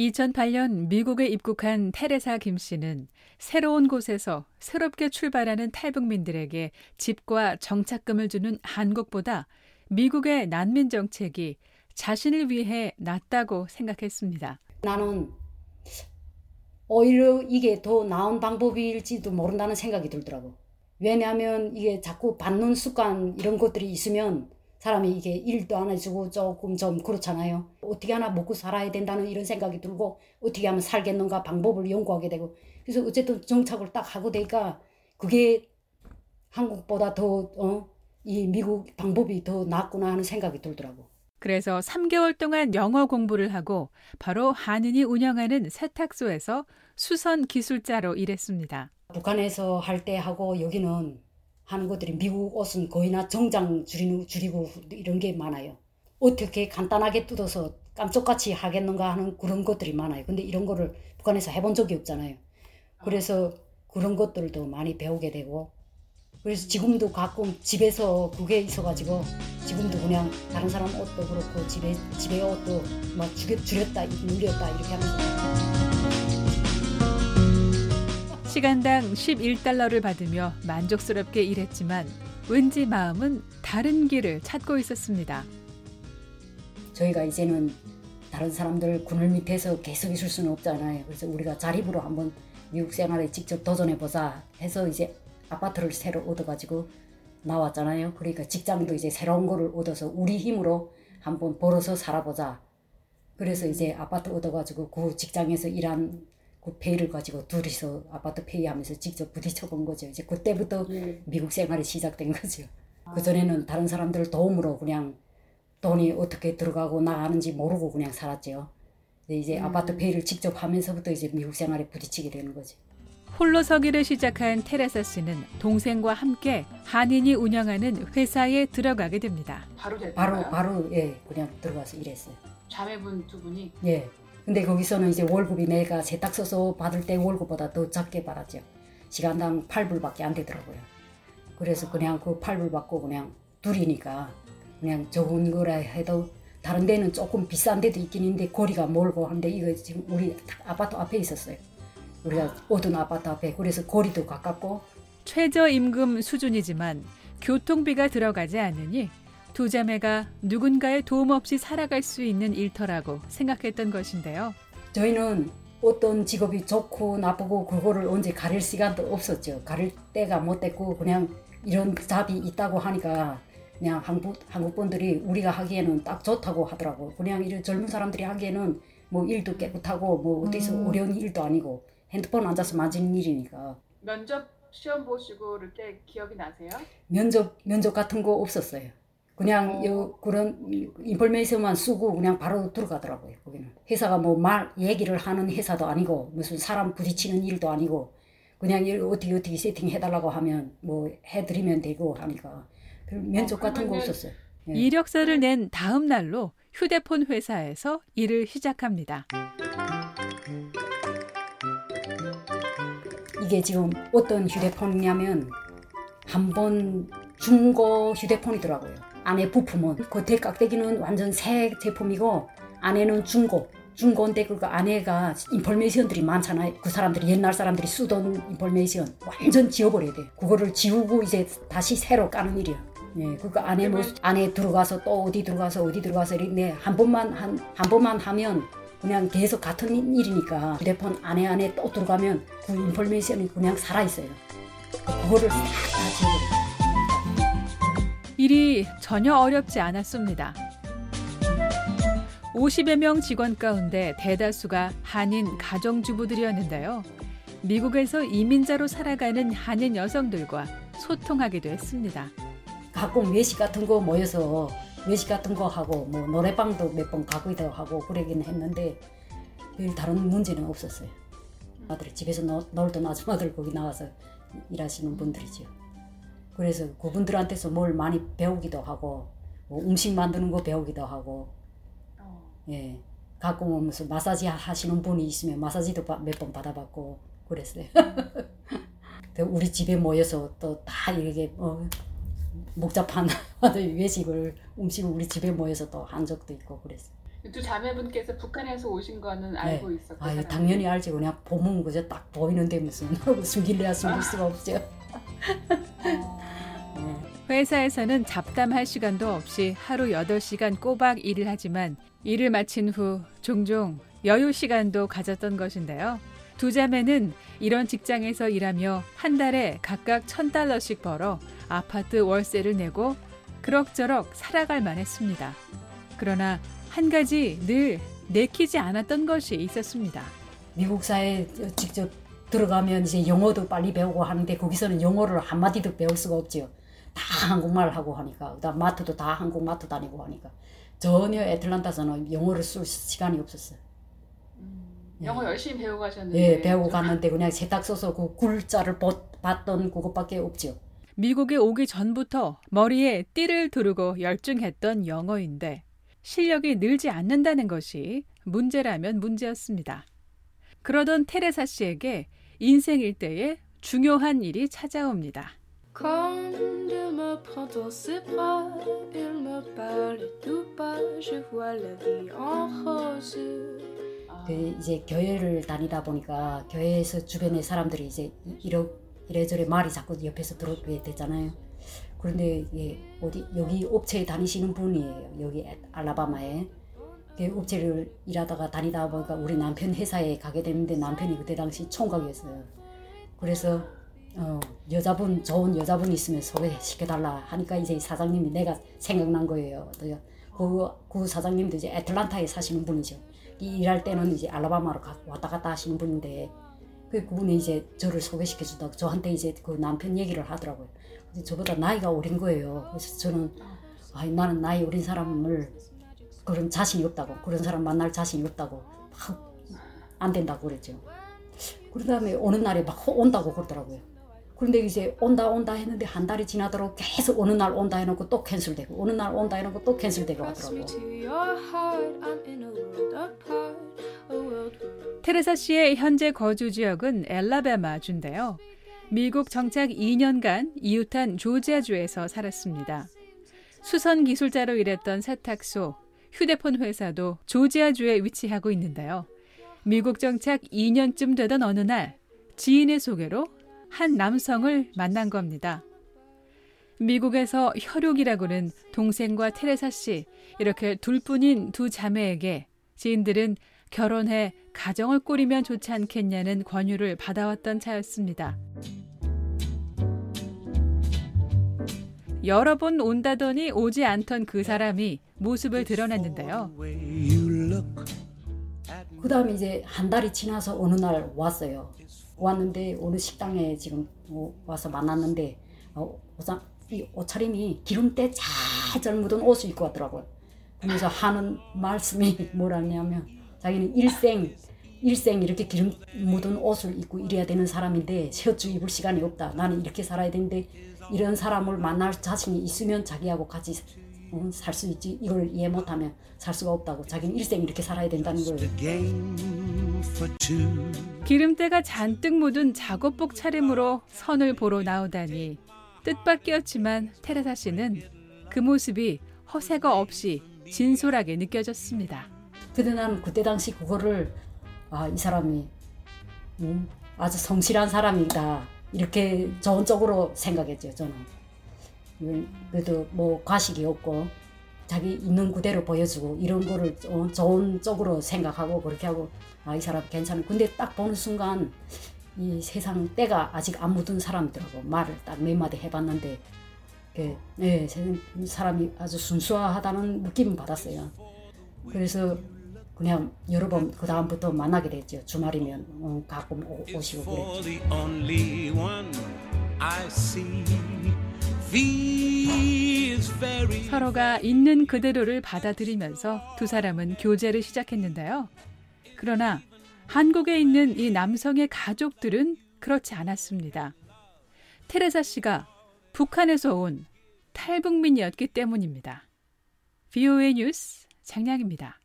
2008년 미국에 입국한 테레사 김 씨는 새로운 곳에서 새롭게 출발하는 탈북민들에게 집과 정착금을 주는 한국보다 미국의 난민 정책이 자신을 위해 낫다고 생각했습니다. 나는 오히려 이게 더 나은 방법일지도 모른다는 생각이 들더라고. 왜냐하면 이게 자꾸 받는 습관 이런 것들이 있으면 사람이 이게 일도 안 해주고 조금 좀 그렇잖아요. 어떻게 하나 먹고 살아야 된다는 이런 생각이 들고 어떻게 하면 살겠는가 방법을 연구하게 되고 그래서 어쨌든 정착을 딱 하고 되니까 그게 한국보다 더, 어, 이 미국 방법이 더 낫구나 하는 생각이 들더라고. 그래서 3개월 동안 영어 공부를 하고 바로 한인이 운영하는 세탁소에서 수선 기술자로 일했습니다. 북한에서 할 때 하고 여기는 하는 것들이 미국 옷은 거의나 정장 줄이고, 줄이고 이런 게 많아요. 어떻게 간단하게 뜯어서 깜짝같이 하겠는가 하는 그런 것들이 많아요. 근데 이런 거를 북한에서 해본 적이 없잖아요. 그래서 그런 것들도 많이 배우게 되고 그래서 지금도 가끔 집에서 그게 있어가지고 지금도 그냥 다른 사람 옷도 그렇고 집에 집에 옷도 막 줄였, 줄였다 늘렸다 이렇게 하면서 시간당 11달러를 받으며 만족스럽게 일했지만 왠지 마음은 다른 길을 찾고 있었습니다. 저희가 이제는 다른 사람들 그늘 밑에서 계속 있을 수는 없잖아요. 그래서 우리가 자립으로 한번 미국 생활에 직접 도전해 보자 해서 이제 아파트를 새로 얻어가지고 나왔잖아요. 그러니까 직장도 이제 새로운 거를 얻어서 우리 힘으로 한번 벌어서 살아보자. 그래서 이제 아파트 얻어가지고 그 직장에서 일한 그 페이를 가지고 둘이서 아파트 페이하면서 직접 부딪혀 본 거죠. 이제 그때부터 네. 미국 생활이 시작된 거죠. 아. 그 전에는 다른 사람들 도움으로 그냥 돈이 어떻게 들어가고 나가는지 모르고 그냥 살았죠. 이제 음. 아파트 페이를 직접 하면서부터 이제 미국 생활에 부딪히게 되는 거죠. 홀로 서기를 시작한 테레사 씨는 동생과 함께 한인이 운영하는 회사에 들어가게 됩니다. 바로 바로 바로 예 그냥 들어가서 일했어요. 자매분 두 분이 예. 근데 거기서는 이제 월급이 내가 세탁소서 받을 때 월급보다 더 작게 받았죠. 시간당 8불밖에 안 되더라고요. 그래서 그냥 그 8불 받고 그냥 둘이니까 그냥 좋은 거라 해도 다른 데는 조금 비싼 데도 있긴 있는데 거리가 멀고 한데 이거 지금 우리 아파트 앞에 있었어요. 우리가 오던 아파트 앞에 그래서 거리도 가깝고 최저임금 수준이지만 교통비가 들어가지 않으니 두 자매가 누군가의 도움 없이 살아갈 수 있는 일터라고 생각했던 것인데요. 저희는 어떤 직업이 좋고 나쁘고 그거를 언제 가릴 시간도 없었죠. 가릴 때가 못 됐고 그냥 이런 잡이 있다고 하니까 그냥 한국 한국 분들이 우리가 하기에는 딱 좋다고 하더라고. 그냥 이런 젊은 사람들이 하기에는 뭐 일도 깨끗하고 뭐 어디서 음. 어려운 일도 아니고 핸드폰 앉아서 만지는 일이니까. 면접 시험 보시고 때 기억이 나세요? 면접 면접 같은 거 없었어요. 그냥 어. 요 그런 인포메이션만 쓰고 그냥 바로 들어가더라고요. 거기는 회사가 뭐 말 얘기를 하는 회사도 아니고 무슨 사람 부딪히는 일도 아니고 그냥 어떻게 어떻게 세팅해 달라고 하면 뭐 해드리면 되고 하니까 면접 어, 같은 거 없었어요. 예. 이력서를 낸 다음 날로 휴대폰 회사에서 일을 시작합니다. 이게 지금 어떤 휴대폰이냐면 한 번 중고 휴대폰이더라고요. 안에 부품은 겉에 깍대기는 완전 새 제품이고 안에는 중고 중고인데 그 안에가 인포메이션들이 많잖아요. 그 사람들이 옛날 사람들이 쓰던 인포메이션 완전 지워버려야 돼. 그거를 지우고 이제 다시 새로 까는 일이야. 예, 그거 안에 뭐 안에 들어가서 또 어디 들어가서 어디 들어가서 이렇게 한 번만 한, 한 번만 하면 그냥 계속 같은 일이니까 휴대폰 안에 안에 또 들어가면 그 인포메이션이 그냥 살아 있어요. 그거를 싹다 지워버려. 일이 전혀 어렵지 않았습니다. 50여 명 직원 가운데 대다수가 한인 가정주부들이었는데요. 미국에서 이민자로 살아가는 한인 여성들과 소통하기도 했습니다. 가끔 외식 같은 거 모여서 외식 같은 거 하고 뭐 노래방도 몇 번 가기도 하고 그러긴 했는데 별 다른 문제는 없었어요. 아들 집에서 노, 놀던 아줌마들 거기 나와서 일하시는 분들이죠. 그래서 그분들한테서 뭘 많이 배우기도 하고 뭐 음식 만드는 거 배우기도 하고 어. 예 가끔은 무슨 마사지 하시는 분이 있으면 마사지도 몇 번 받아봤고 그랬어요. 우리 집에 모여서 또 다 이렇게 어, 복잡한 외식을 음식을 우리 집에 모여서 또 한 적도 있고 그랬어요. 두 자매분께서 북한에서 오신 거는 알고 있었고 아, 당연히 알지. 그냥 보면 그저 딱 보이는데 무슨 숨길래야 숨길 수가 없죠. 회사에서는 잡담할 시간도 없이 하루 8시간 꼬박 일을 하지만 일을 마친 후 종종 여유 시간도 가졌던 것인데요. 두 자매는 이런 직장에서 일하며 한 달에 각각 천 달러씩 벌어 아파트 월세를 내고 그럭저럭 살아갈 만했습니다. 그러나 한 가지 늘 내키지 않았던 것이 있었습니다. 미국 사회에 직접 들어가면 이제 영어도 빨리 배우고 하는데 거기서는 영어를 한마디도 배울 수가 없지요. 다 한국말 하고 하니까 그다음 마트도 다 한국 마트 다니고 하니까 전혀 애틀란타에서는 영어를 쓸 시간이 없었어요. 음, 영어 열심히 배우고 가셨는데 예, 배우고 갔는데 그냥 세탁소서 그 굴자를 벗- 봤던 그것밖에 없죠. 미국에 오기 전부터 머리에 띠를 두르고 열중했던 영어인데 실력이 늘지 않는다는 것이 문제라면 문제였습니다. 그러던 테레사 씨에게 인생 일대에 중요한 일이 찾아옵니다. Quand il me prend dans ses bras, il me parle tout bas, je vois la vie en rose. 아, 그 이제 교회를 다니다 보니까 교회에서 주변의 사람들이 이제 이러, 이래저래 말이 자꾸 옆에서 들어오게 되잖아요. 그런데 이게 어디 여기 업체에 다니시는 분이에요. 여기 애- 알라바마에 그 업체를 일하다가 다니다 보니까 우리 남편 회사에 가게 됐는데 남편이 그때 당시 총각이었어요. 그래서 어, 여자분 좋은 여자분 있으면 소개시켜달라 하니까 이제 사장님이 내가 생각난 거예요. 그, 그 사장님도 이제 애틀란타에 사시는 분이죠. 이 일할 때는 이제 알라바마로 가- 왔다 갔다 하시는 분인데 그 그분이 이제 저를 소개시켜 주다가 저한테 이제 그 남편 얘기를 하더라고요. 저보다 나이가 어린 거예요. 그래서 저는 아 나는 나이 어린 사람을 그런 자신이 없다고 그런 사람 만날 자신이 없다고 막 안 된다고 그랬죠. 그 다음에 어느 날에 막 온다고 그러더라고요. 그런데 이제 온다 온다 했는데 한 달이 지나도록 계속 어느 날 온다 해놓고 또 캔슬되고 어느 날 온다 해놓고 또 캔슬되고 하더라고요. 테레사 씨의 현재 거주 지역은 엘라베마 주인데요. 미국 정착 2년간 이웃한 조지아주에서 살았습니다. 수선 기술자로 일했던 세탁소, 휴대폰 회사도 조지아주에 위치하고 있는데요. 미국 정착 2년쯤 되던 어느 날 지인의 소개로 한 남성을 만난 겁니다. 미국에서 혈육이라고는 동생과 테레사 씨 이렇게 둘뿐인 두 자매에게 지인들은 결혼해 가정을 꾸리면 좋지 않겠냐는 권유를 받아왔던 차였습니다. 여러 번 온다더니 오지 않던 그 사람이 모습을 드러냈는데요. 그 다음에 이제 한 달이 지나서 어느 날 왔어요. 왔는데 어느 식당에 지금 뭐 와서 만났는데 어, 옷상- 이 옷차림이 기름때 잘잘 묻은 옷을 입고 왔더라고요. 그러면서 하는 말씀이 뭐라냐면 자기는 일생 일생 이렇게 기름 묻은 옷을 입고 일해야 되는 사람인데 셔츠 입을 시간이 없다. 나는 이렇게 살아야 되는데 이런 사람을 만날 자신이 있으면 자기하고 같이 살 수 있지. 이걸 이해 못하면 살 수가 없다고. 자기는 일생 이렇게 살아야 된다는 거예요. 기름때가 잔뜩 묻은 작업복 차림으로 선을 보러 나오다니 뜻밖이었지만 테레사 씨는 그 모습이 허세가 없이 진솔하게 느껴졌습니다. 근데 난 그때 당시 그거를 아 이 사람이 음, 아주 성실한 사람이다. 이렇게 좋은 쪽으로 생각했죠 저는. 음, 그래도 뭐 과식이 없고 자기 있는 그대로 보여주고 이런 거를 어, 좋은 쪽으로 생각하고 그렇게 하고 아 이 사람 괜찮은 근데 딱 보는 순간 이 세상 때가 아직 안 묻은 사람들하고 말을 딱 몇 마디 해봤는데 그, 네, 세상 사람이 아주 순수하다는 느낌을 받았어요. 그래서 그냥 여러 번 그 다음부터 만나게 됐죠. 주말이면 어, 가끔 오, 오시고 그랬죠. 서로가 있는 그대로를 받아들이면서 두 사람은 교제를 시작했는데요. 그러나 한국에 있는 이 남성의 가족들은 그렇지 않았습니다. 테레사 씨가 북한에서 온 탈북민이었기 때문입니다. VOA 뉴스 장량입니다.